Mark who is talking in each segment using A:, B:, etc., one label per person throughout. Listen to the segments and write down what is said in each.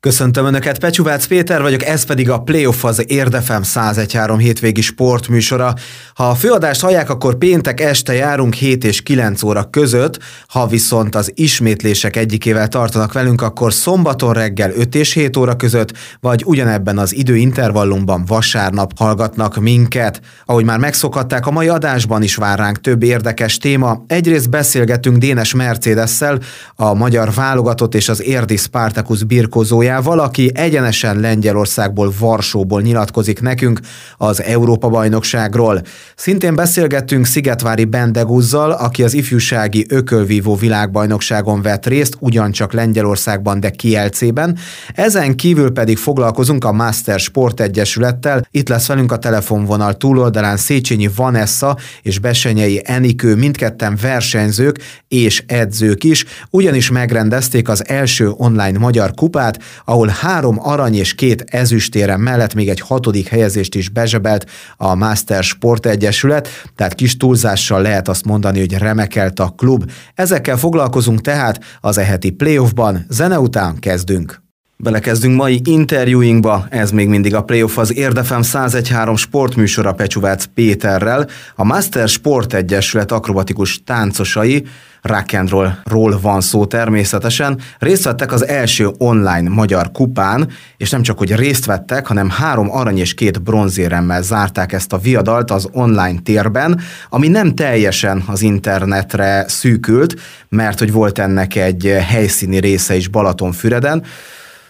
A: Köszöntöm Önöket, Pecsuvác Péter vagyok, ez pedig a Playoff az Érdefem 1013 hétvégi sportműsora. Ha a főadást hallják, akkor péntek este járunk 7 és 9 óra között, ha viszont az ismétlések egyikével tartanak velünk, akkor szombaton reggel 5 és 7 óra között, vagy ugyanebben az időintervallumban vasárnap hallgatnak minket. Ahogy már megszokhatták, a mai adásban is vár ránk több érdekes téma. Egyrészt beszélgetünk Dénes Mercedessel, a magyar válogatott és az Érdi Spartacus birkózója Ausztriával, aki egyenesen Lengyelországból, Varsóból nyilatkozik nekünk az Európa-bajnokságról. Szintén beszélgettünk Szigetvári Bendeguzzal, aki az ifjúsági ökölvívó világbajnokságon vett részt, ugyancsak Lengyelországban, de Kielcében. Ezen kívül pedig foglalkozunk a Master Sport Egyesülettel. Itt lesz velünk a telefonvonal túloldalán Széchenyi Vanessa és Besenyei Enikő, mindketten versenyzők és edzők is, ugyanis megrendezték az első online magyar kupát, ahol három arany és két ezüstérem mellett még egy hatodik helyezést is bezsebelt a Master Sport Egyesület, tehát kis túlzással lehet azt mondani, hogy remekelt a klub. Ezekkel foglalkozunk tehát az eheti playoffban, zene után kezdünk. Belekezdünk mai interjúinkba, ez még mindig a Playoff az Érdefem 1013 sportműsora Pecsuvác Péterrel, a Master Sport Egyesület akrobatikus táncosai, rock'n'rollról van szó természetesen, részt vettek az első online magyar kupán, és nem csak, hogy részt vettek, hanem három arany és két bronzéremmel zárták ezt a viadalt az online térben, ami nem teljesen az internetre szűkült, mert hogy volt ennek egy helyszíni része is Balatonfüreden,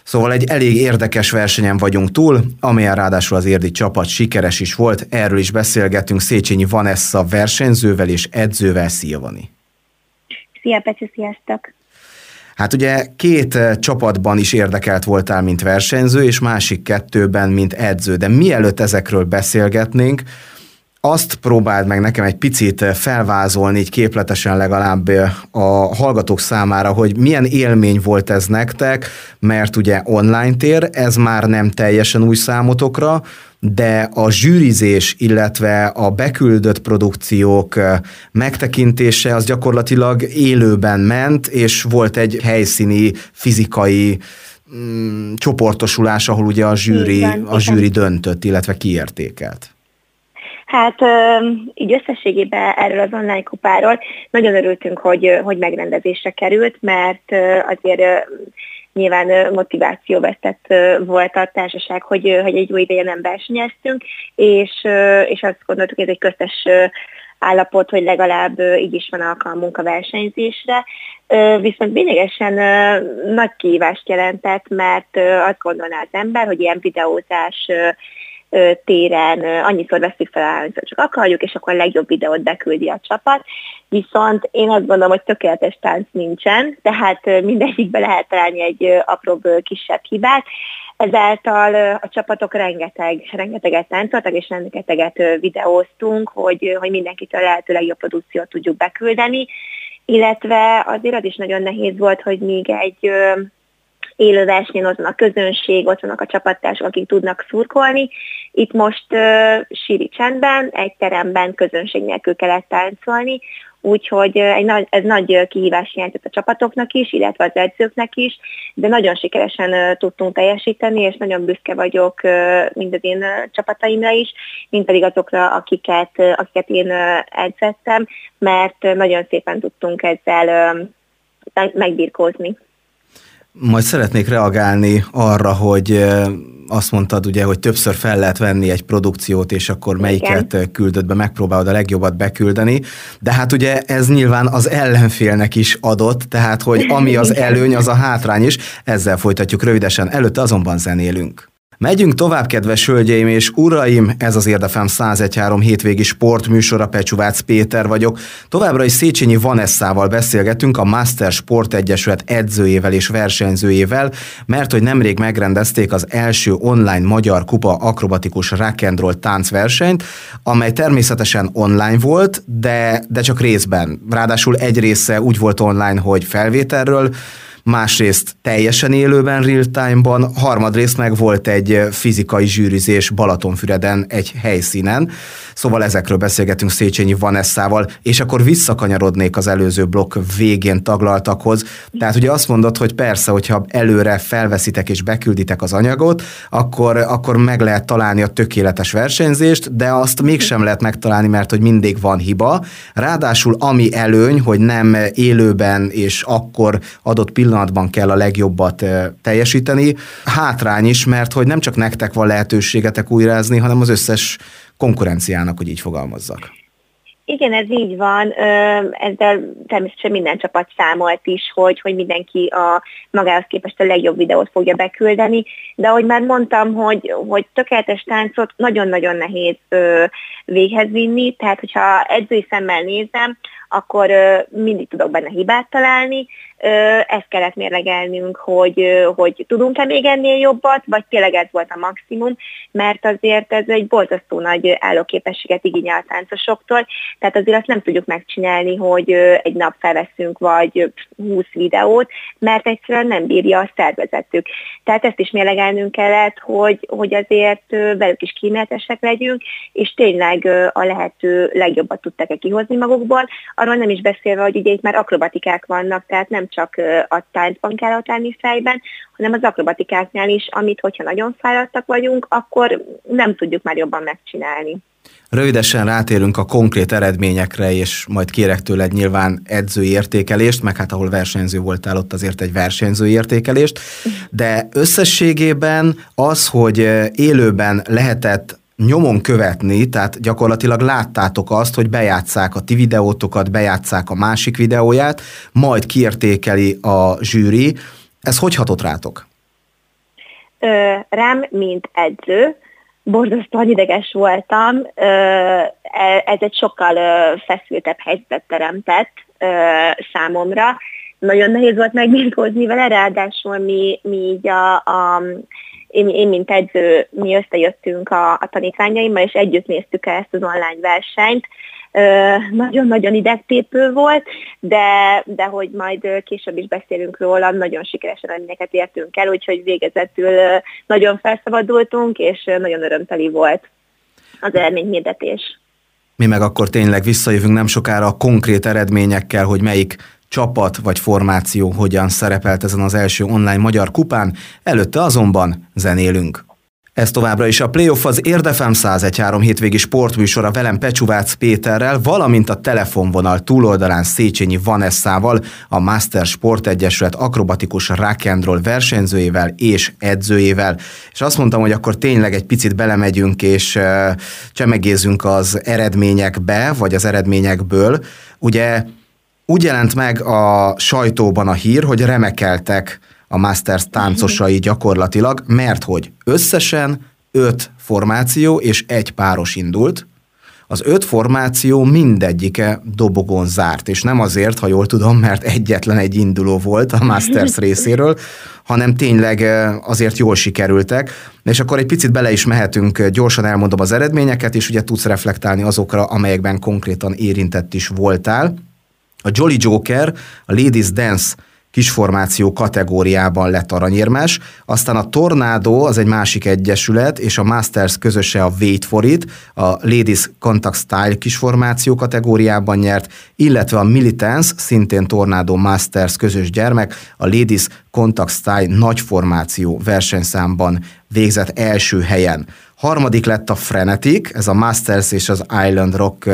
A: Szóval egy elég érdekes versenyen vagyunk túl, amelyen ráadásul az érdi csapat sikeres is volt. Erről is beszélgetünk Széchenyi Vanessa versenyzővel és edzővel. Szia, Vani!
B: Szia, Peci, sziasztok!
A: Hát ugye két eh, csapatban is érdekelt voltál, mint versenyző, és másik kettőben, mint edző. De mielőtt ezekről beszélgetnénk, azt próbáld meg nekem egy picit felvázolni, így képletesen legalább a hallgatók számára, hogy milyen élmény volt ez nektek, mert ugye online tér, ez már nem teljesen új számotokra, de a zsűrizés, illetve a beküldött produkciók megtekintése az gyakorlatilag élőben ment, és volt egy helyszíni, fizikai mm, csoportosulás, ahol ugye a zsűri, a zsűri döntött, illetve kiértékelt.
B: Hát így összességében erről az online kupáról nagyon örültünk, hogy, hogy megrendezésre került, mert azért nyilván motivációvesztett volt a társaság, hogy, hogy egy új ideje nem versenyeztünk, és, és azt gondoltuk, hogy ez egy köztes állapot, hogy legalább így is van alkalmunk a versenyzésre. Viszont lényegesen nagy kihívást jelentett, mert azt gondolná az ember, hogy ilyen videózás téren annyiszor veszik fel, ahányszor csak akarjuk, és akkor a legjobb videót beküldi a csapat. Viszont én azt gondolom, hogy tökéletes tánc nincsen, tehát mindegyikbe lehet találni egy apróbb, kisebb hibát. Ezáltal a csapatok rengeteg, rengeteget táncoltak, és rengeteget videóztunk, hogy, hogy mindenkitől lehető legjobb produkciót tudjuk beküldeni, illetve azért az is nagyon nehéz volt, hogy még egy élő versenyen ott van a közönség, ott vannak a csapattársak, akik tudnak szurkolni. Itt most uh, síri csendben, egy teremben közönség nélkül kellett táncolni, úgyhogy egy nagy, ez nagy kihívás jelentett a csapatoknak is, illetve az edzőknek is, de nagyon sikeresen tudtunk teljesíteni, és nagyon büszke vagyok mind az én csapataimra is, mind pedig azokra, akiket, akiket én edzettem, mert nagyon szépen tudtunk ezzel megbirkózni.
A: Majd szeretnék reagálni arra, hogy azt mondtad ugye, hogy többször fel lehet venni egy produkciót, és akkor melyiket Igen. küldöd be, megpróbálod a legjobbat beküldeni, de hát ugye ez nyilván az ellenfélnek is adott, tehát hogy ami az előny, az a hátrány is, ezzel folytatjuk rövidesen, előtte azonban zenélünk. Megyünk tovább, kedves hölgyeim és uraim, ez az Érdefem 1013 hétvégi sportműsora, Pecsuvác Péter vagyok. Továbbra is Széchenyi Vanessával beszélgetünk a Master Sport Egyesület edzőjével és versenyzőjével, mert hogy nemrég megrendezték az első online magyar kupa akrobatikus rock'n'roll táncversenyt, amely természetesen online volt, de, de csak részben. Ráadásul egy része úgy volt online, hogy felvételről másrészt teljesen élőben real-time-ban, harmadrészt meg volt egy fizikai zsűrizés Balatonfüreden egy helyszínen. Szóval ezekről beszélgetünk Széchenyi Vanessával, és akkor visszakanyarodnék az előző blokk végén taglaltakhoz. Tehát ugye azt mondod, hogy persze, hogyha előre felveszitek és bekülditek az anyagot, akkor, akkor meg lehet találni a tökéletes versenyzést, de azt mégsem lehet megtalálni, mert hogy mindig van hiba. Ráadásul ami előny, hogy nem élőben és akkor adott pillanatban kell a legjobbat teljesíteni, hátrány is, mert hogy nem csak nektek van lehetőségetek újrázni, hanem az összes konkurenciának, hogy így fogalmazzak.
B: Igen, ez így van. Ezzel természetesen minden csapat számolt is, hogy, hogy mindenki a magához képest a legjobb videót fogja beküldeni, de ahogy már mondtam, hogy, hogy tökéletes táncot nagyon-nagyon nehéz véghez vinni, tehát hogyha edzői szemmel nézem, akkor mindig tudok benne hibát találni. Ezt kellett mérlegelnünk, hogy, hogy tudunk-e még ennél jobbat, vagy tényleg ez volt a maximum, mert azért ez egy borzasztó nagy állóképességet igényel a táncosoktól, tehát azért azt nem tudjuk megcsinálni, hogy egy nap felveszünk vagy 20 videót, mert egyszerűen nem bírja a szervezetük. Tehát ezt is mérlegelnünk kellett, hogy, hogy azért velük is kíméletesek legyünk, és tényleg a lehető legjobbat tudtak-e kihozni magukból, arról nem is beszélve, hogy ugye itt már akrobatikák vannak, tehát nem csak a táncban kell lenni fejben, hanem az akrobatikáknál is, amit hogyha nagyon fáradtak vagyunk, akkor nem tudjuk már jobban megcsinálni.
A: Rövidesen rátérünk a konkrét eredményekre, és majd kérek tőled nyilván edzői értékelést, meg hát ahol versenyző voltál, ott azért egy versenyzői értékelést, de összességében az, hogy élőben lehetett nyomon követni, tehát gyakorlatilag láttátok azt, hogy bejátszák a ti videótokat, bejátszák a másik videóját, majd kiértékeli a zsűri. Ez hogy hatott rátok?
B: Ö, rám, mint edző, borzasztóan ideges voltam, ö, e, ez egy sokkal ö, feszültebb helyzetet teremtett ö, számomra. Nagyon nehéz volt megbírkozni vele, ráadásul mi, mi így a, a én, én mint edző, mi összejöttünk a, a tanítványaimmal, és együtt néztük el ezt az online versenyt. Nagyon-nagyon idegtépő volt, de, de hogy majd később is beszélünk róla, nagyon sikeres eredményeket értünk el, úgyhogy végezetül nagyon felszabadultunk, és nagyon örömteli volt az eredményhirdetés.
A: Mi meg akkor tényleg visszajövünk nem sokára a konkrét eredményekkel, hogy melyik csapat vagy formáció hogyan szerepelt ezen az első online magyar kupán, előtte azonban zenélünk. Ez továbbra is a Playoff az Érdefem 1013 hétvégi sportműsora velem Pecsuvác Péterrel, valamint a telefonvonal túloldalán Széchenyi Vanessával, a Master Sport Egyesület akrobatikus rock versenyzőjével és edzőjével. És azt mondtam, hogy akkor tényleg egy picit belemegyünk és csemegézzünk az eredményekbe, vagy az eredményekből. Ugye úgy jelent meg a sajtóban a hír, hogy remekeltek a Masters táncosai gyakorlatilag, mert hogy összesen öt formáció és egy páros indult, az öt formáció mindegyike dobogon zárt, és nem azért, ha jól tudom, mert egyetlen egy induló volt a Masters részéről, hanem tényleg azért jól sikerültek, és akkor egy picit bele is mehetünk, gyorsan elmondom az eredményeket, és ugye tudsz reflektálni azokra, amelyekben konkrétan érintett is voltál. A Jolly Joker, a Ladies Dance kisformáció kategóriában lett aranyérmes, aztán a Tornado az egy másik egyesület, és a Masters közöse a Wait for It, a Ladies Contact Style kisformáció kategóriában nyert, illetve a Militance, szintén Tornado Masters közös gyermek, a Ladies Contact Style nagyformáció versenyszámban végzett első helyen. Harmadik lett a Frenetic, ez a Masters és az Island Rock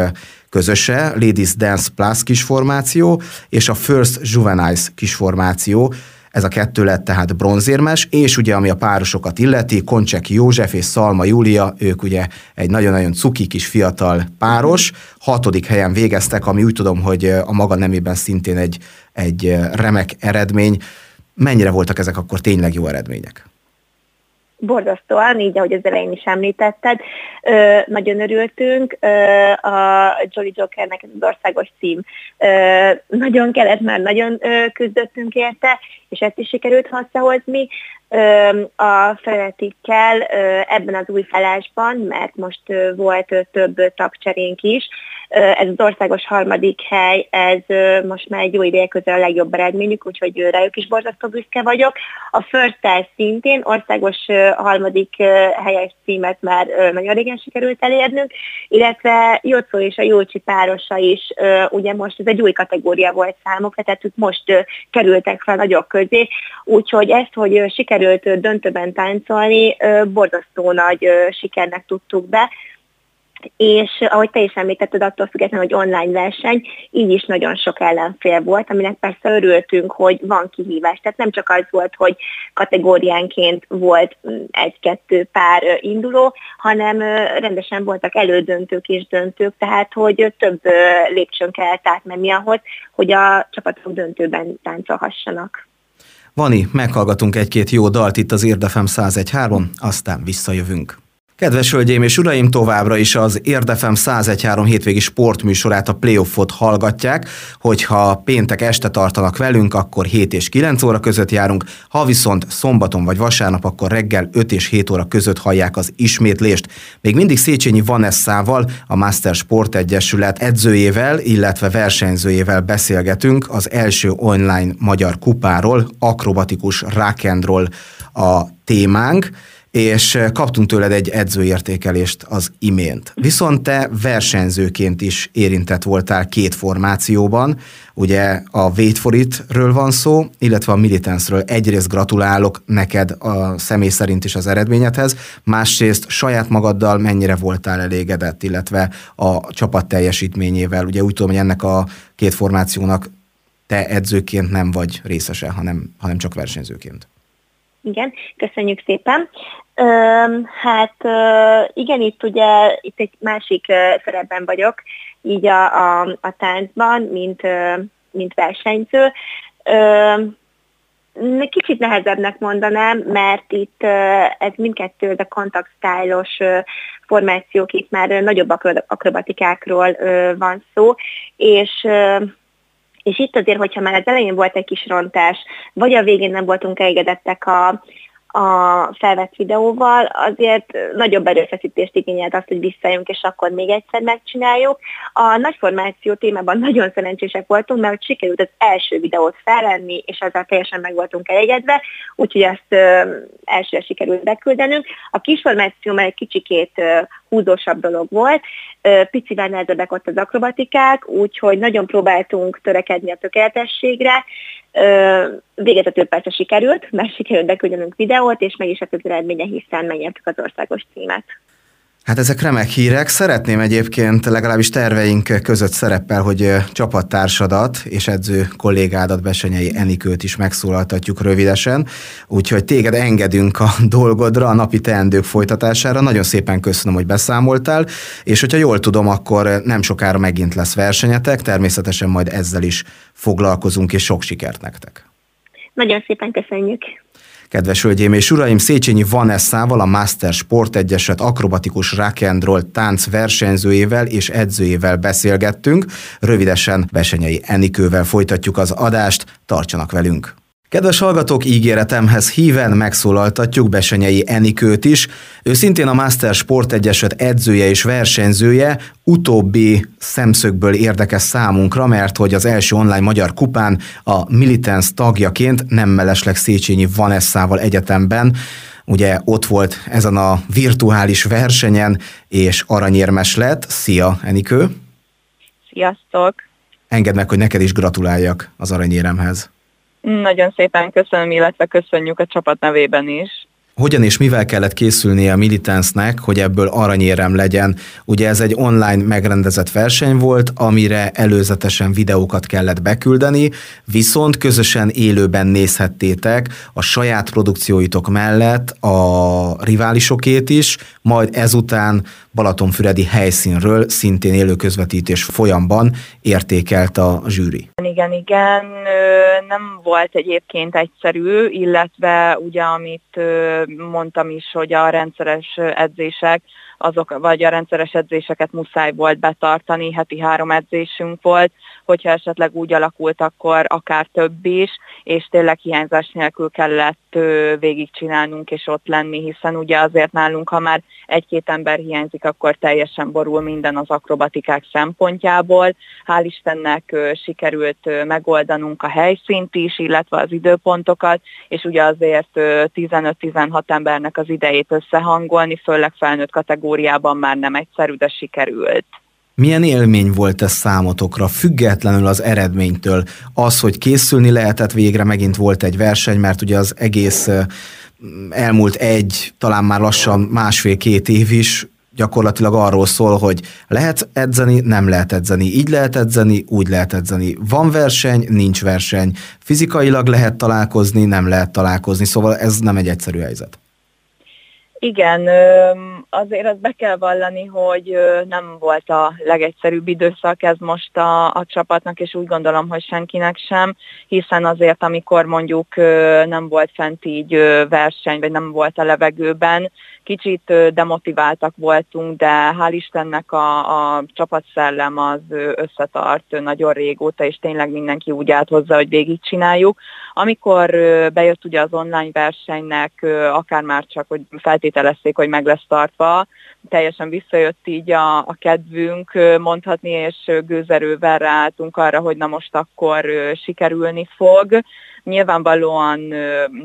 A: közöse, Ladies Dance Plus kisformáció, és a First Juveniles kisformáció, ez a kettő lett tehát bronzérmes, és ugye ami a párosokat illeti, Koncsek József és Szalma Júlia, ők ugye egy nagyon-nagyon cuki kis fiatal páros, hatodik helyen végeztek, ami úgy tudom, hogy a maga nemében szintén egy, egy remek eredmény. Mennyire voltak ezek akkor tényleg jó eredmények?
B: Borzasztóan, így ahogy az elején is említetted, ö, nagyon örültünk. Ö, a Jolly Jokernek ez az országos cím ö, nagyon kellett, már nagyon ö, küzdöttünk érte, és ezt is sikerült hazahozni. A feletikkel ebben az új felásban, mert most volt több tagcserénk is, Ez az országos harmadik hely, ez most már egy jó ideje közel a legjobb eredményük, úgyhogy rájuk is borzasztó büszke vagyok. A First szintén országos harmadik helyes címet már nagyon régen sikerült elérnünk, illetve Jocó és a Jócsi párosa is, ugye most ez egy új kategória volt számukra, tehát ők most kerültek fel nagyok közé, úgyhogy ezt, hogy sikerült döntőben táncolni, borzasztó nagy sikernek tudtuk be, és ahogy te is említetted, attól függetlenül, hogy online verseny, így is nagyon sok ellenfél volt, aminek persze örültünk, hogy van kihívás. Tehát nem csak az volt, hogy kategóriánként volt egy-kettő pár induló, hanem rendesen voltak elődöntők és döntők, tehát hogy több lépcsőn kellett átmenni ahhoz, hogy a csapatok döntőben táncolhassanak.
A: Vani, meghallgatunk egy-két jó dalt itt az Érdefem 101.3, aztán visszajövünk. Kedves hölgyeim és uraim, továbbra is az Érdefem 1013 hétvégi sportműsorát, a playoffot hallgatják, hogyha péntek este tartanak velünk, akkor 7 és 9 óra között járunk, ha viszont szombaton vagy vasárnap, akkor reggel 5 és 7 óra között hallják az ismétlést. Még mindig Széchenyi Vanessával, a Master Sport Egyesület edzőjével, illetve versenyzőjével beszélgetünk az első online magyar kupáról, akrobatikus rock'n'roll a témánk és eh, kaptunk tőled egy edzőértékelést az imént. Viszont te versenyzőként is érintett voltál két formációban, ugye a Wait for It-ről van szó, illetve a Militance-ről. Egyrészt gratulálok neked a személy szerint is az eredményedhez, másrészt saját magaddal mennyire voltál elégedett, illetve a csapat teljesítményével. Ugye úgy tudom, hogy ennek a két formációnak te edzőként nem vagy részese, hanem, hanem csak versenyzőként.
B: Igen, köszönjük szépen. Öm, hát igen, itt ugye itt egy másik szerepben vagyok, így a, a, a táncban, mint, mint versenyző. Öm, kicsit nehezebbnek mondanám, mert itt ez mindkettő a contact style-os formációk, itt már nagyobb akrobatikákról van szó, és és itt azért, hogyha már az elején volt egy kis rontás, vagy a végén nem voltunk elégedettek a, a felvett videóval, azért nagyobb erőfeszítést igényelt azt, hogy visszajönk, és akkor még egyszer megcsináljuk. A nagyformáció témában nagyon szerencsések voltunk, mert sikerült az első videót felvenni, és ezzel teljesen meg voltunk elégedve, úgyhogy ezt ö, elsőre sikerült beküldenünk. A kisformáció már egy kicsikét ö, húzósabb dolog volt, picivel nehezebbek ott az akrobatikák, úgyhogy nagyon próbáltunk törekedni a tökéletességre, végezető persze sikerült, mert sikerült beküldönünk videót, és meg is lett az eredménye, hiszen megnyertük az országos címet.
A: Hát ezek remek hírek. Szeretném egyébként legalábbis terveink között szerepel, hogy csapattársadat és edző kollégádat, Besenyei Enikőt is megszólaltatjuk rövidesen. Úgyhogy téged engedünk a dolgodra, a napi teendők folytatására. Nagyon szépen köszönöm, hogy beszámoltál, és hogyha jól tudom, akkor nem sokára megint lesz versenyetek, természetesen majd ezzel is foglalkozunk, és sok sikert nektek.
B: Nagyon szépen köszönjük.
A: Kedves hölgyeim és uraim, Széchenyi Vanessával, a Master Sport Egyeset akrobatikus rock'n'roll tánc versenyzőjével és edzőjével beszélgettünk. Rövidesen Besenyei Enikővel folytatjuk az adást, tartsanak velünk! Kedves hallgatók, ígéretemhez híven megszólaltatjuk Besenyei Enikőt is. Ő szintén a Master Sport Egyeset edzője és versenyzője, utóbbi szemszögből érdekes számunkra, mert hogy az első online magyar kupán a Militance tagjaként nem mellesleg Széchenyi Vanessával egyetemben, ugye ott volt ezen a virtuális versenyen, és aranyérmes lett. Szia, Enikő!
C: Sziasztok!
A: Engedd meg, hogy neked is gratuláljak az aranyéremhez.
C: Nagyon szépen köszönöm, illetve köszönjük a csapat nevében is.
A: Hogyan és mivel kellett készülnie a Militancnek, hogy ebből aranyérem legyen? Ugye ez egy online megrendezett verseny volt, amire előzetesen videókat kellett beküldeni, viszont közösen élőben nézhettétek a saját produkcióitok mellett a riválisokét is, majd ezután Balatonfüredi helyszínről szintén élő közvetítés folyamban értékelt a zsűri.
C: Igen, igen, nem volt egyébként egyszerű, illetve ugye amit mondtam is, hogy a rendszeres edzések azok, vagy a rendszeres edzéseket muszáj volt betartani, heti három edzésünk volt, hogyha esetleg úgy alakult, akkor akár több is, és tényleg hiányzás nélkül kellett végigcsinálnunk és ott lenni, hiszen ugye azért nálunk, ha már egy-két ember hiányzik, akkor teljesen borul minden az akrobatikák szempontjából. Hál' Istennek sikerült megoldanunk a helyszínt is, illetve az időpontokat, és ugye azért 15-16 embernek az idejét összehangolni, főleg felnőtt kategóriában már nem egyszerű, de sikerült.
A: Milyen élmény volt ez számotokra, függetlenül az eredménytől? Az, hogy készülni lehetett végre, megint volt egy verseny, mert ugye az egész elmúlt egy, talán már lassan másfél-két év is gyakorlatilag arról szól, hogy lehet edzeni, nem lehet edzeni, így lehet edzeni, úgy lehet edzeni. Van verseny, nincs verseny. Fizikailag lehet találkozni, nem lehet találkozni, szóval ez nem egy egyszerű helyzet.
C: Igen, azért azt be kell vallani, hogy nem volt a legegyszerűbb időszak ez most a, a csapatnak, és úgy gondolom, hogy senkinek sem, hiszen azért, amikor mondjuk nem volt fent így verseny, vagy nem volt a levegőben, kicsit demotiváltak voltunk, de hál' Istennek a, a csapatszellem az összetart nagyon régóta, és tényleg mindenki úgy állt hozzá, hogy végigcsináljuk. Amikor bejött ugye az online versenynek, akár már csak, hogy feltételezték, hogy meg lesz tartva, teljesen visszajött így a, a kedvünk mondhatni, és gőzerővel ráálltunk arra, hogy na most akkor sikerülni fog. Nyilvánvalóan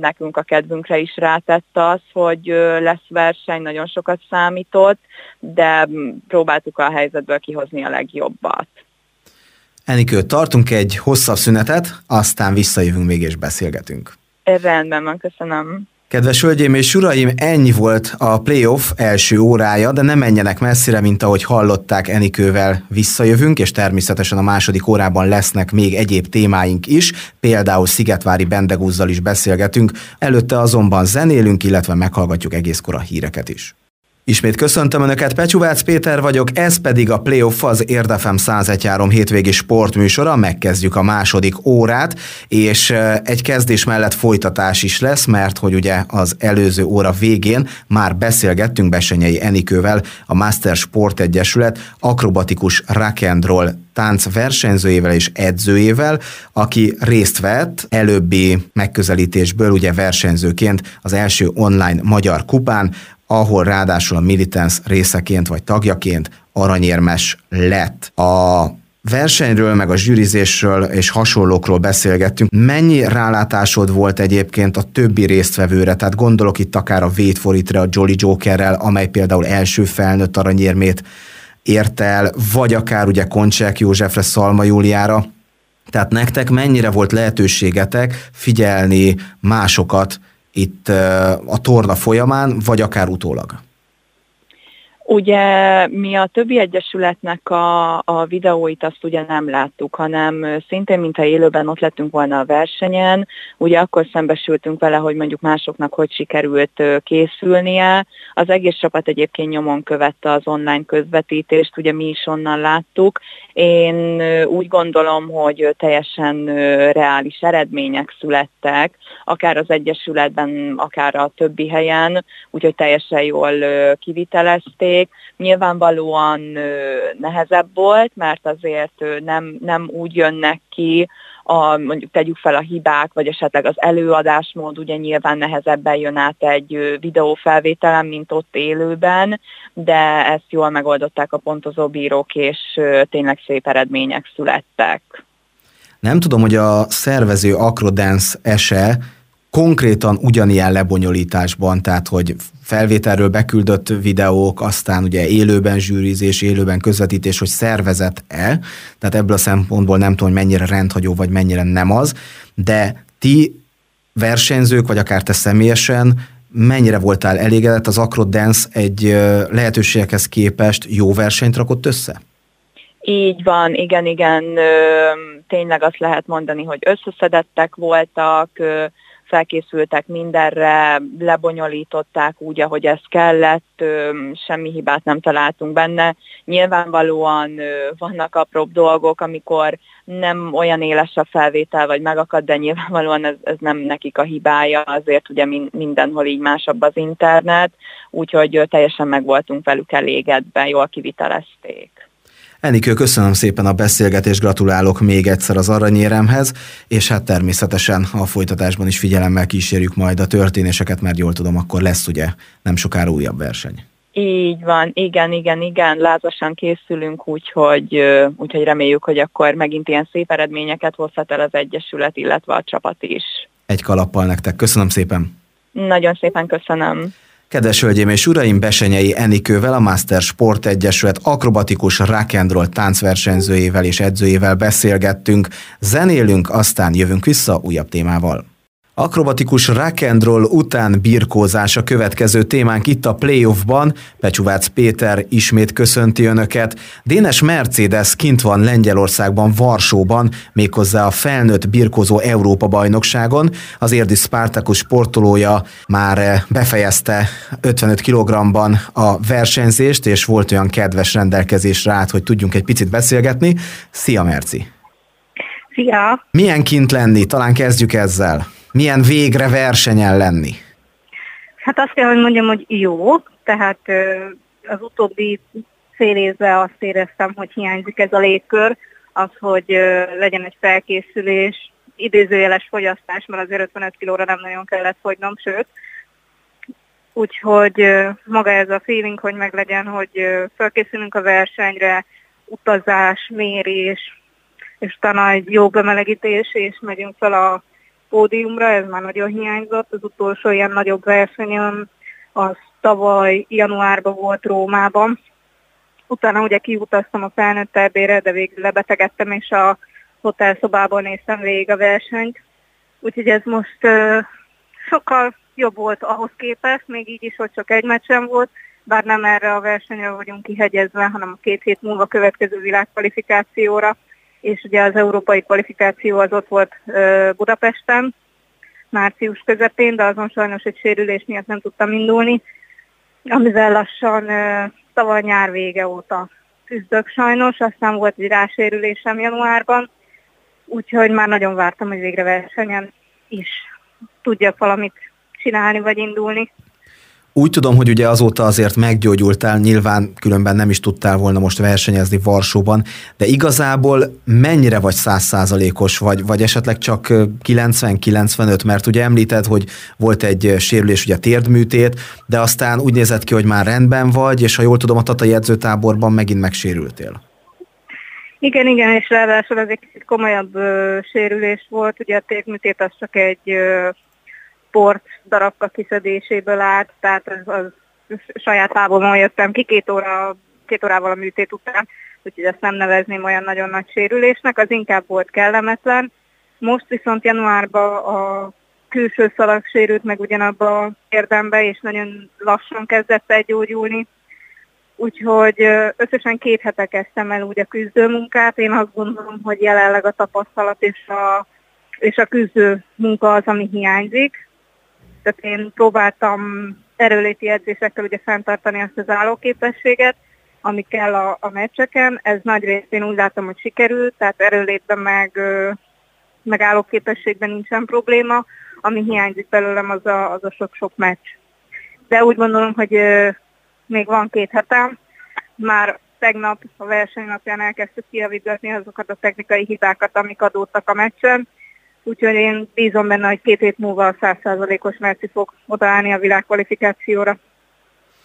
C: nekünk a kedvünkre is rátett az, hogy lesz verseny, nagyon sokat számított, de próbáltuk a helyzetből kihozni a legjobbat.
A: Enikő, tartunk egy hosszabb szünetet, aztán visszajövünk még és beszélgetünk.
C: Rendben van, köszönöm.
A: Kedves hölgyeim és uraim, ennyi volt a playoff első órája, de nem menjenek messzire, mint ahogy hallották, Enikővel visszajövünk, és természetesen a második órában lesznek még egyéb témáink is, például Szigetvári Bendegúzzal is beszélgetünk, előtte azonban zenélünk, illetve meghallgatjuk egészkor a híreket is. Ismét köszöntöm Önöket, Pecsúvác Péter vagyok, ez pedig a Playoff az Érdefem 101 hétvégi sportműsora, megkezdjük a második órát, és egy kezdés mellett folytatás is lesz, mert hogy ugye az előző óra végén már beszélgettünk Besenyei Enikővel, a Master Sport Egyesület akrobatikus rock'n'roll tánc versenyzőjével és edzőjével, aki részt vett előbbi megközelítésből ugye versenyzőként az első online magyar kupán, ahol ráadásul a Militance részeként vagy tagjaként aranyérmes lett. A versenyről, meg a zsűrizésről és hasonlókról beszélgettünk. Mennyi rálátásod volt egyébként a többi résztvevőre? Tehát gondolok itt akár a Wade for a Jolly Jokerrel, amely például első felnőtt aranyérmét ért el, vagy akár ugye Koncsek Józsefre, Szalma Júliára. Tehát nektek mennyire volt lehetőségetek figyelni másokat itt a torna folyamán, vagy akár utólag?
C: Ugye mi a többi egyesületnek a, a videóit azt ugye nem láttuk, hanem szintén, mintha élőben ott lettünk volna a versenyen, ugye akkor szembesültünk vele, hogy mondjuk másoknak hogy sikerült készülnie. Az egész csapat egyébként nyomon követte az online közvetítést, ugye mi is onnan láttuk. Én úgy gondolom, hogy teljesen reális eredmények születtek, akár az egyesületben, akár a többi helyen, úgyhogy teljesen jól kivitelezték játék. Nyilvánvalóan nehezebb volt, mert azért nem, nem úgy jönnek ki, a, mondjuk tegyük fel a hibák, vagy esetleg az előadásmód ugye nyilván nehezebben jön át egy videófelvételen, mint ott élőben, de ezt jól megoldották a pontozó bírók, és tényleg szép eredmények születtek.
A: Nem tudom, hogy a szervező Acrodance ese konkrétan ugyanilyen lebonyolításban, tehát hogy felvételről beküldött videók, aztán ugye élőben zsűrizés, élőben közvetítés, hogy szervezet-e, tehát ebből a szempontból nem tudom, hogy mennyire rendhagyó, vagy mennyire nem az, de ti versenyzők, vagy akár te személyesen mennyire voltál elégedett? Az Acrodance egy lehetőségekhez képest jó versenyt rakott össze?
C: Így van, igen, igen, tényleg azt lehet mondani, hogy összeszedettek voltak, felkészültek mindenre, lebonyolították úgy, ahogy ez kellett, semmi hibát nem találtunk benne. Nyilvánvalóan vannak apróbb dolgok, amikor nem olyan éles a felvétel, vagy megakad, de nyilvánvalóan ez, ez nem nekik a hibája, azért ugye mindenhol így másabb az internet, úgyhogy teljesen meg voltunk velük elégedve, jól kivitelezték.
A: Enikő, köszönöm szépen a beszélgetést, gratulálok még egyszer az aranyéremhez, és hát természetesen a folytatásban is figyelemmel kísérjük majd a történéseket, mert jól tudom, akkor lesz ugye nem sokára újabb verseny.
C: Így van, igen, igen, igen, lázasan készülünk, úgyhogy, úgyhogy reméljük, hogy akkor megint ilyen szép eredményeket hozhat el az Egyesület, illetve a csapat is.
A: Egy kalappal nektek, köszönöm szépen!
C: Nagyon szépen köszönöm!
A: Kedves hölgyeim és uraim, Besenyei Enikővel, a Master Sport Egyesület akrobatikus rock and táncversenyzőjével és edzőjével beszélgettünk, zenélünk, aztán jövünk vissza újabb témával. Akrobatikus rock and roll után birkózás a következő témánk itt a playoffban. Pecsuvác Péter ismét köszönti Önöket. Dénes Mercedes kint van Lengyelországban, Varsóban, méghozzá a felnőtt birkózó Európa bajnokságon. Az érdi Spartacus sportolója már befejezte 55 kg-ban a versenyzést, és volt olyan kedves rendelkezésre át, hogy tudjunk egy picit beszélgetni. Szia Merci!
D: Szia!
A: Milyen kint lenni? Talán kezdjük ezzel milyen végre versenyen lenni?
D: Hát azt kell, hogy mondjam, hogy jó, tehát az utóbbi fél évben azt éreztem, hogy hiányzik ez a légkör, az, hogy legyen egy felkészülés, idézőjeles fogyasztás, mert azért 55 kilóra nem nagyon kellett fogynom, sőt. Úgyhogy maga ez a feeling, hogy meglegyen, hogy felkészülünk a versenyre, utazás, mérés, és utána egy jó bemelegítés, és megyünk fel a pódiumra, ez már nagyon hiányzott. Az utolsó ilyen nagyobb versenyem az tavaly januárban volt Rómában. Utána ugye kiutaztam a felnőtt erbére, de végül lebetegedtem, és a hotelszobában néztem végig a versenyt. Úgyhogy ez most uh, sokkal jobb volt ahhoz képest, még így is, hogy csak egy meccsem volt, bár nem erre a versenyre vagyunk kihegyezve, hanem a két hét múlva következő világkvalifikációra és ugye az európai kvalifikáció az ott volt Budapesten, március közepén, de azon sajnos egy sérülés miatt nem tudtam indulni, amivel lassan tavaly nyár vége óta küzdök sajnos, aztán volt egy rásérülésem januárban, úgyhogy már nagyon vártam, hogy végre versenyen is tudjak valamit csinálni vagy indulni.
A: Úgy tudom, hogy ugye azóta azért meggyógyultál, nyilván különben nem is tudtál volna most versenyezni Varsóban, de igazából mennyire vagy százszázalékos, vagy, vagy esetleg csak 90-95, mert ugye említed, hogy volt egy sérülés, ugye térdműtét, de aztán úgy nézett ki, hogy már rendben vagy, és ha jól tudom, a Tatai edzőtáborban megint megsérültél.
D: Igen, igen, és ráadásul ez egy komolyabb ö, sérülés volt, ugye a térdműtét az csak egy ö, sport darabka kiszedéséből állt, tehát az, az saját lábomon jöttem ki két, óra, két órával a műtét után, úgyhogy ezt nem nevezném olyan nagyon nagy sérülésnek, az inkább volt kellemetlen. Most viszont januárban a külső szalag sérült meg ugyanabba a érdembe, és nagyon lassan kezdett begyógyulni. Úgyhogy összesen két hete kezdtem el úgy a küzdőmunkát. Én azt gondolom, hogy jelenleg a tapasztalat és a, és a küzdő munka az, ami hiányzik. Tehát én próbáltam erőléti edzésekkel ugye fenntartani azt az állóképességet, ami kell a, a meccseken. Ez nagy részt én úgy látom, hogy sikerült, tehát erőlétben meg, meg állóképességben nincsen probléma. Ami hiányzik belőlem, az a, az a sok-sok meccs. De úgy gondolom, hogy még van két hetem. Már tegnap a verseny napján elkezdtük kiavítgatni azokat a technikai hibákat, amik adódtak a meccsen, úgyhogy én bízom benne, hogy két hét múlva a százszázalékos Merci fog odaállni a világkvalifikációra.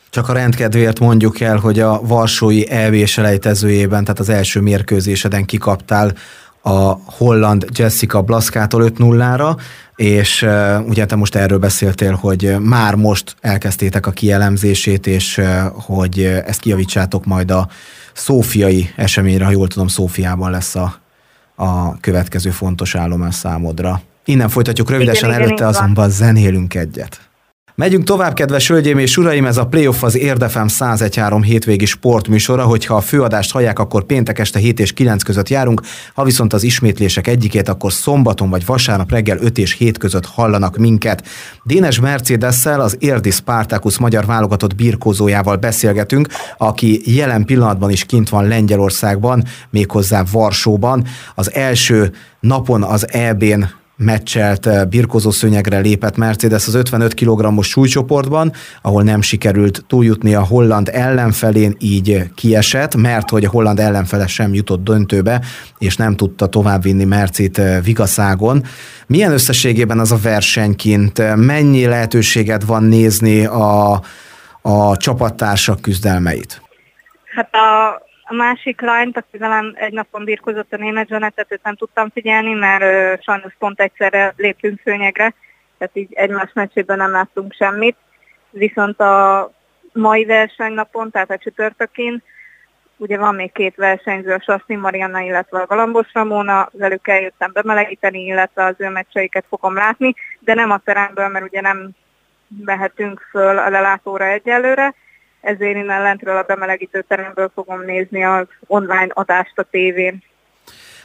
A: Csak a rendkedvéért mondjuk el, hogy a Varsói EV selejtezőjében, tehát az első mérkőzéseden kikaptál a holland Jessica Blaszkától 5-0-ra, és uh, ugye te most erről beszéltél, hogy már most elkezdtétek a kielemzését, és uh, hogy ezt kijavítsátok majd a szófiai eseményre, ha jól tudom, Szófiában lesz a a következő fontos állomás számodra. Innen folytatjuk rövidesen, igen, előtte igen, azonban zenélünk egyet. Megyünk tovább, kedves hölgyeim és uraim, ez a Playoff az Érdefem 101.3 hétvégi sportműsora, hogyha a főadást hallják, akkor péntek este 7 és 9 között járunk, ha viszont az ismétlések egyikét, akkor szombaton vagy vasárnap reggel 5 és 7 között hallanak minket. Dénes mercedes az Érdi Spartacus magyar válogatott birkózójával beszélgetünk, aki jelen pillanatban is kint van Lengyelországban, méghozzá Varsóban. Az első napon az EB-n meccselt eh, birkozó szőnyegre lépett Mercedes az 55 kg-os súlycsoportban, ahol nem sikerült túljutni a holland ellenfelén, így kiesett, mert hogy a holland ellenfele sem jutott döntőbe, és nem tudta továbbvinni Mercit eh, Vigaszágon. Milyen összességében az a versenykint? Mennyi lehetőséged van nézni a, a csapattársak küzdelmeit?
D: Hát a a másik lányt, aki velem egy napon birkozott a német zsonetet, őt nem tudtam figyelni, mert ö, sajnos pont egyszerre léptünk szőnyegre, tehát így egymás meccsében nem láttunk semmit. Viszont a mai versenynapon, tehát a csütörtökén, ugye van még két versenyző, a Sasni Marianna, illetve a Galambos Ramona, velük eljöttem bemelegíteni, illetve az ő meccseiket fogom látni, de nem a teremből, mert ugye nem vehetünk föl a lelátóra egyelőre, ezért innen lentről a bemelegítő teremből fogom nézni az online adást a tévén.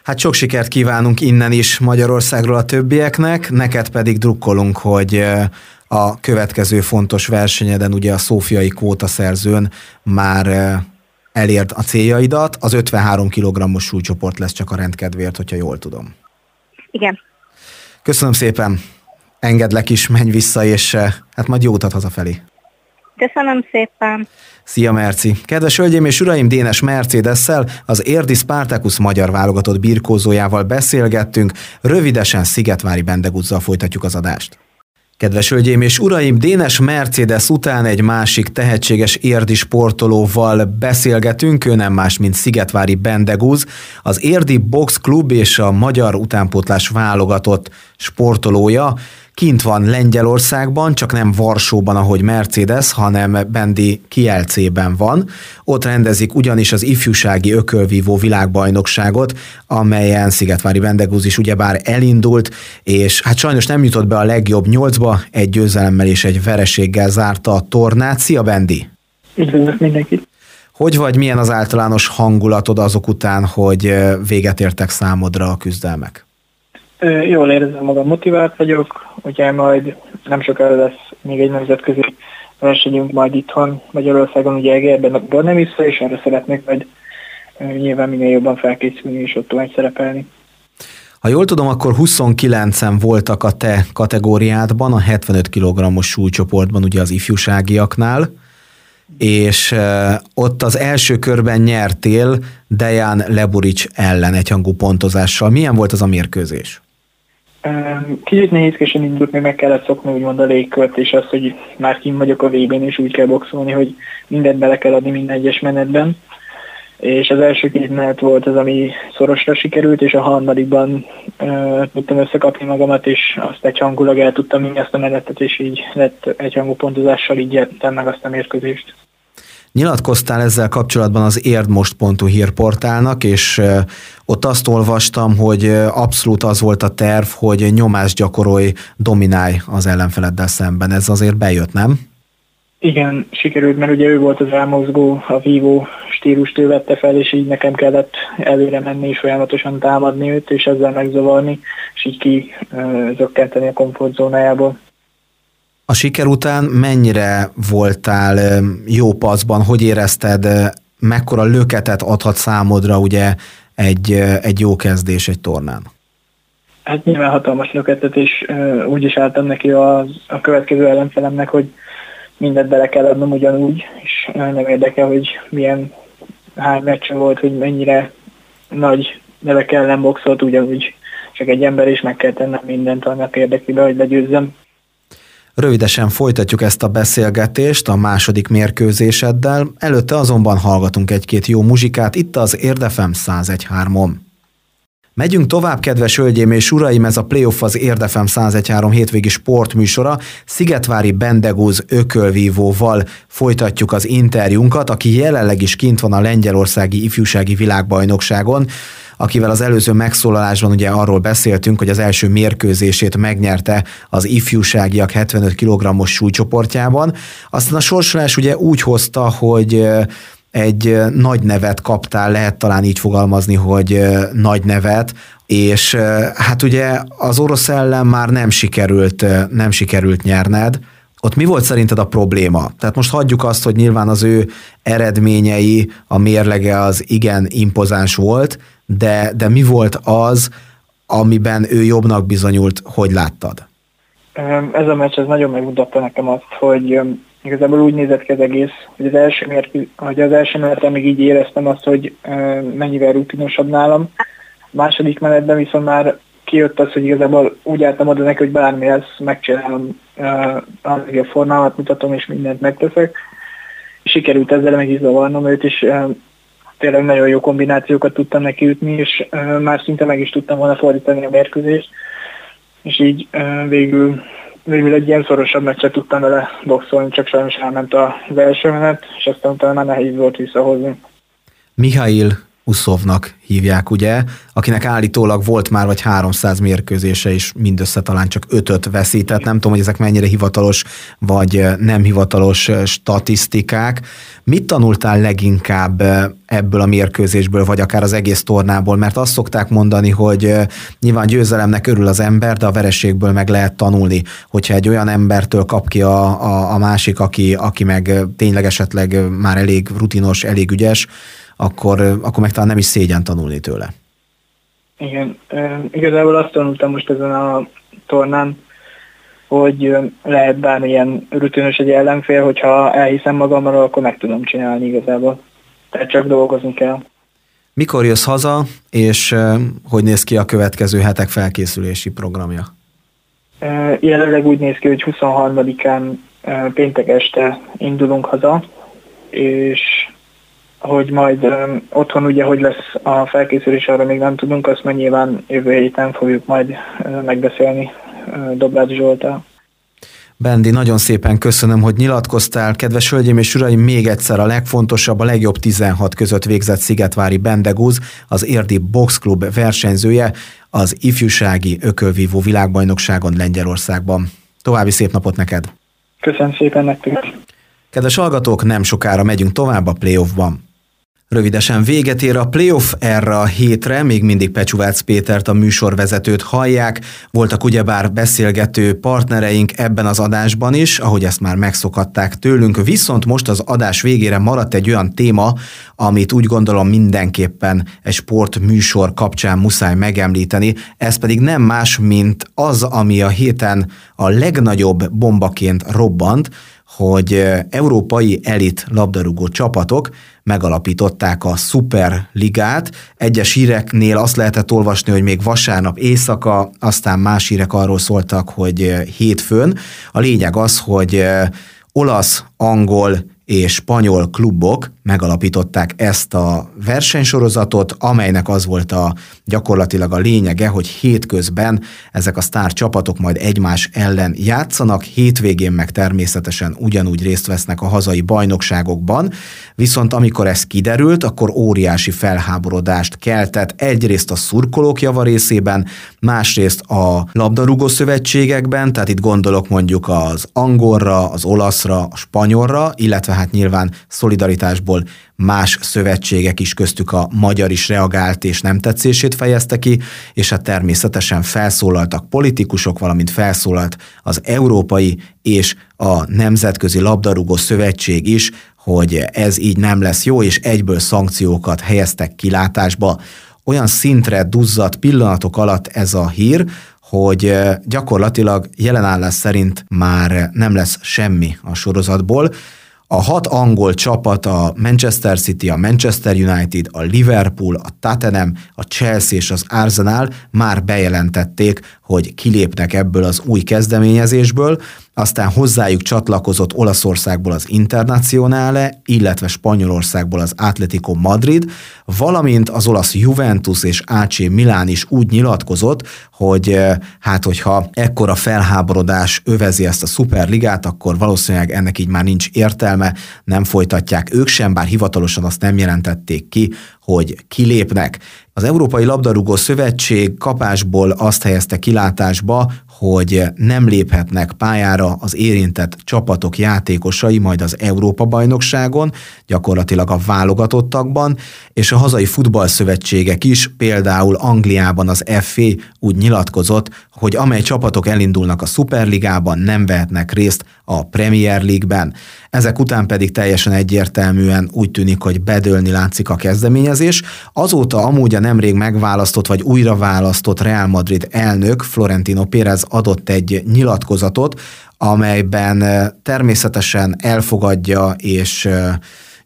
A: Hát sok sikert kívánunk innen is Magyarországról a többieknek, neked pedig drukkolunk, hogy a következő fontos versenyeden, ugye a szófiai kvótaszerzőn már elérd a céljaidat, az 53 kg-os súlycsoport lesz csak a rendkedvéért, hogyha jól tudom.
D: Igen.
A: Köszönöm szépen, engedlek is, menj vissza, és hát majd jó utat hazafelé.
D: Köszönöm szépen.
A: Szia Merci! Kedves hölgyeim és uraim, Dénes Mercedes-szel, az Érdi Spartacus magyar válogatott birkózójával beszélgettünk, rövidesen Szigetvári Bendeguzzal folytatjuk az adást. Kedves hölgyeim és uraim, Dénes Mercedes után egy másik tehetséges érdi sportolóval beszélgetünk, ő nem más, mint Szigetvári Bendegúz, az Érdi Box Klub és a Magyar Utánpótlás válogatott sportolója kint van Lengyelországban, csak nem Varsóban, ahogy Mercedes, hanem Bendi Kielcében van. Ott rendezik ugyanis az ifjúsági ökölvívó világbajnokságot, amelyen Szigetvári Bendegúz is ugyebár elindult, és hát sajnos nem jutott be a legjobb nyolcba, egy győzelemmel és egy vereséggel zárta a tornát. Szia Bendi!
E: Üdvözlök mindenkit!
A: Hogy vagy, milyen az általános hangulatod azok után, hogy véget értek számodra a küzdelmek?
E: Jól érzem magam, motivált vagyok, ugye majd nem sokára lesz még egy nemzetközi versenyünk majd itthon Magyarországon, ugye Egerben, a vissza, és erre szeretnék majd nyilván minél jobban felkészülni és ott majd szerepelni.
A: Ha jól tudom, akkor 29-en voltak a te kategóriádban, a 75 kg-os súlycsoportban, ugye az ifjúságiaknál, és ott az első körben nyertél Dejan Leburics ellen egyhangú pontozással. Milyen volt az a mérkőzés?
E: Kicsit nehézkesen indult, még meg kellett szokni úgymond a légkört, és az, hogy már kim vagyok a VB-n, és úgy kell boxolni, hogy mindent bele kell adni minden egyes menetben. És az első két menet volt az, ami szorosra sikerült, és a harmadikban uh, tudtam összekapni magamat, és azt egy hangulag el tudtam minni ezt a menetet, és így lett egy hangú pontozással így jettem meg azt a mérkőzést.
A: Nyilatkoztál ezzel kapcsolatban az érdmost.hu hírportálnak, és ott azt olvastam, hogy abszolút az volt a terv, hogy nyomást gyakorolj, dominálj az ellenfeleddel szemben. Ez azért bejött, nem?
E: Igen, sikerült, mert ugye ő volt az elmozgó, a vívó stílust ő vette fel, és így nekem kellett előre menni és folyamatosan támadni őt, és ezzel megzavarni, és így ki zökkenteni a komfortzónájából.
A: A siker után mennyire voltál jó paszban, hogy érezted, mekkora löketet adhat számodra ugye egy, egy jó kezdés egy tornán?
E: Hát nyilván hatalmas löketet, és úgy is álltam neki a, a következő ellenfelemnek, hogy mindent bele kell adnom ugyanúgy, és nem érdekel, hogy milyen hány meccsen volt, hogy mennyire nagy nevek ellen boxolt, ugyanúgy csak egy ember is meg kell tennem mindent annak érdekében, hogy legyőzzem.
A: Rövidesen folytatjuk ezt a beszélgetést a második mérkőzéseddel, előtte azonban hallgatunk egy-két jó muzsikát itt az Érdefem 101.3-on. Megyünk tovább, kedves hölgyeim és uraim, ez a Playoff az Érdefem 1013 hétvégi sportműsora. Szigetvári Bendegúz ökölvívóval folytatjuk az interjúnkat, aki jelenleg is kint van a Lengyelországi Ifjúsági Világbajnokságon akivel az előző megszólalásban ugye arról beszéltünk, hogy az első mérkőzését megnyerte az ifjúságiak 75 kg-os súlycsoportjában. Aztán a sorsolás ugye úgy hozta, hogy egy nagy nevet kaptál, lehet talán így fogalmazni, hogy nagy nevet, és hát ugye az orosz ellen már nem sikerült, nem sikerült nyerned, ott mi volt szerinted a probléma? Tehát most hagyjuk azt, hogy nyilván az ő eredményei, a mérlege az igen impozáns volt, de, de mi volt az, amiben ő jobbnak bizonyult, hogy láttad?
E: Ez a meccs ez nagyon megmutatta nekem azt, hogy igazából úgy nézett ki az egész, hogy az első, mérkő, hogy az első menetre még így éreztem azt, hogy mennyivel rutinosabb nálam. A második menetben viszont már kijött az, hogy igazából úgy álltam oda neki, hogy bármi lesz, megcsinálom a legjobb formámat, mutatom és mindent megteszek. Sikerült ezzel meg is zavarnom őt, és tényleg nagyon jó kombinációkat tudtam neki ütni, és már szinte meg is tudtam volna fordítani a mérkőzést, és így végül végül egy ilyen szorosabb meccset tudtam vele boxolni, csak sajnos elment az első menet, és aztán utána már nehéz volt visszahozni.
A: Mihail Uszovnak hívják, ugye, akinek állítólag volt már vagy 300 mérkőzése, és mindössze talán csak ötöt veszített. Nem tudom, hogy ezek mennyire hivatalos vagy nem hivatalos statisztikák. Mit tanultál leginkább ebből a mérkőzésből, vagy akár az egész tornából? Mert azt szokták mondani, hogy nyilván győzelemnek örül az ember, de a vereségből meg lehet tanulni. Hogyha egy olyan embertől kap ki a, a, a másik, aki, aki meg tényleg esetleg már elég rutinos, elég ügyes, akkor, akkor meg talán nem is szégyen tanulni tőle.
E: Igen, igazából azt tanultam most ezen a tornán, hogy lehet bármilyen rutinus egy ellenfél, hogyha elhiszem magamról, akkor meg tudom csinálni igazából. Tehát csak dolgozni kell.
A: Mikor jössz haza, és hogy néz ki a következő hetek felkészülési programja?
E: Jelenleg úgy néz ki, hogy 23-án péntek este indulunk haza, és hogy majd um, otthon ugye, hogy lesz a felkészülés, arra még nem tudunk, azt majd nyilván jövő héten fogjuk majd uh, megbeszélni uh, Dobrács Zsoltál.
A: Bendi, nagyon szépen köszönöm, hogy nyilatkoztál. Kedves hölgyeim és uraim, még egyszer a legfontosabb, a legjobb 16 között végzett Szigetvári Bendegúz, az Érdi Box Club versenyzője, az ifjúsági ökölvívó világbajnokságon Lengyelországban. További szép napot neked!
E: Köszönöm szépen nektek!
A: Kedves hallgatók, nem sokára megyünk tovább a playoffban. Rövidesen véget ér a playoff erre a hétre, még mindig Pecsuvác Pétert a műsorvezetőt hallják. Voltak ugyebár beszélgető partnereink ebben az adásban is, ahogy ezt már megszokhatták tőlünk, viszont most az adás végére maradt egy olyan téma, amit úgy gondolom mindenképpen egy sportműsor kapcsán muszáj megemlíteni, ez pedig nem más, mint az, ami a héten a legnagyobb bombaként robbant, hogy európai elit labdarúgó csapatok megalapították a Superligát. Egyes híreknél azt lehetett olvasni, hogy még vasárnap éjszaka, aztán más hírek arról szóltak, hogy hétfőn. A lényeg az, hogy olasz, angol és spanyol klubok megalapították ezt a versenysorozatot, amelynek az volt a gyakorlatilag a lényege, hogy hétközben ezek a sztár csapatok majd egymás ellen játszanak, hétvégén meg természetesen ugyanúgy részt vesznek a hazai bajnokságokban, viszont amikor ez kiderült, akkor óriási felháborodást keltett. Egyrészt a szurkolók java részében, másrészt a labdarúgó szövetségekben, tehát itt gondolok mondjuk az angolra, az olaszra, a spanyolra, illetve hát nyilván szolidaritásból más szövetségek is köztük a magyar is reagált és nem tetszését fejezte ki, és hát természetesen felszólaltak politikusok, valamint felszólalt az Európai és a Nemzetközi Labdarúgó Szövetség is, hogy ez így nem lesz jó, és egyből szankciókat helyeztek kilátásba. Olyan szintre duzzadt pillanatok alatt ez a hír, hogy gyakorlatilag jelenállás szerint már nem lesz semmi a sorozatból, a hat angol csapat, a Manchester City, a Manchester United, a Liverpool, a Tottenham, a Chelsea és az Arsenal már bejelentették, hogy kilépnek ebből az új kezdeményezésből. Aztán hozzájuk csatlakozott Olaszországból az Internazionale, illetve Spanyolországból az Atletico Madrid, valamint az olasz Juventus és AC Milán is úgy nyilatkozott, hogy hát hogyha ekkora felháborodás övezi ezt a szuperligát, akkor valószínűleg ennek így már nincs értelme, nem folytatják ők sem, bár hivatalosan azt nem jelentették ki, hogy kilépnek. Az Európai Labdarúgó Szövetség kapásból azt helyezte kilátásba, hogy nem léphetnek pályára az érintett csapatok játékosai majd az Európa-bajnokságon, gyakorlatilag a válogatottakban, és a hazai futballszövetségek is, például Angliában az FA úgy nyilatkozott, hogy amely csapatok elindulnak a Superligában, nem vehetnek részt a Premier League-ben. Ezek után pedig teljesen egyértelműen úgy tűnik, hogy bedőlni látszik a kezdeményezés. Azóta amúgy a nemrég megválasztott vagy újra választott Real Madrid elnök Florentino Pérez adott egy nyilatkozatot, amelyben természetesen elfogadja és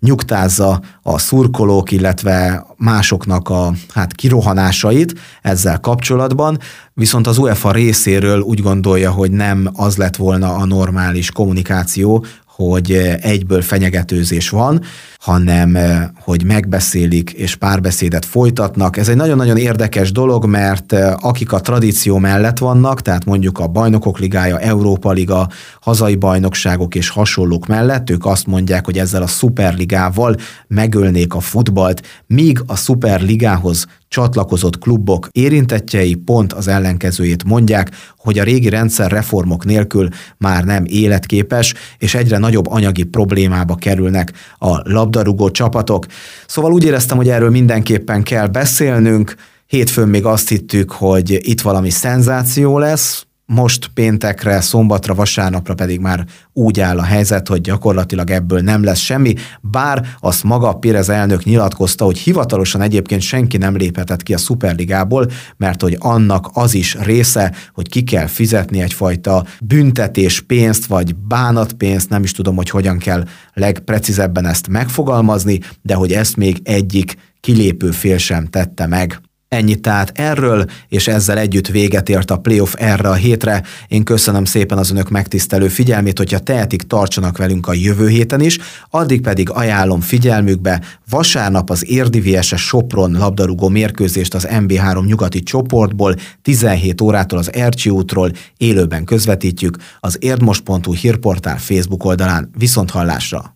A: nyugtázza a szurkolók, illetve másoknak a hát kirohanásait ezzel kapcsolatban, viszont az UEFA részéről úgy gondolja, hogy nem az lett volna a normális kommunikáció, hogy egyből fenyegetőzés van, hanem hogy megbeszélik és párbeszédet folytatnak. Ez egy nagyon-nagyon érdekes dolog, mert akik a tradíció mellett vannak, tehát mondjuk a Bajnokok Ligája, Európa Liga, hazai bajnokságok és hasonlók mellett, ők azt mondják, hogy ezzel a szuperligával megölnék a futbalt, míg a szuperligához csatlakozott klubok érintettjei pont az ellenkezőjét mondják, hogy a régi rendszer reformok nélkül már nem életképes, és egyre nagyobb anyagi problémába kerülnek a labdarúgó csapatok. Szóval úgy éreztem, hogy erről mindenképpen kell beszélnünk. Hétfőn még azt hittük, hogy itt valami szenzáció lesz, most péntekre, szombatra, vasárnapra pedig már úgy áll a helyzet, hogy gyakorlatilag ebből nem lesz semmi, bár azt maga Pérez elnök nyilatkozta, hogy hivatalosan egyébként senki nem léphetett ki a Superligából, mert hogy annak az is része, hogy ki kell fizetni egyfajta büntetés pénzt, vagy bánatpénzt, nem is tudom, hogy hogyan kell legprecízebben ezt megfogalmazni, de hogy ezt még egyik kilépő fél sem tette meg. Ennyit tehát erről, és ezzel együtt véget ért a playoff erre a hétre. Én köszönöm szépen az önök megtisztelő figyelmét, hogyha tehetik, tartsanak velünk a jövő héten is, addig pedig ajánlom figyelmükbe vasárnap az Érdivieses Sopron labdarúgó mérkőzést az MB3 nyugati csoportból 17 órától az Ercsi útról élőben közvetítjük az érdmos.hu hírportál Facebook oldalán. Viszont hallásra!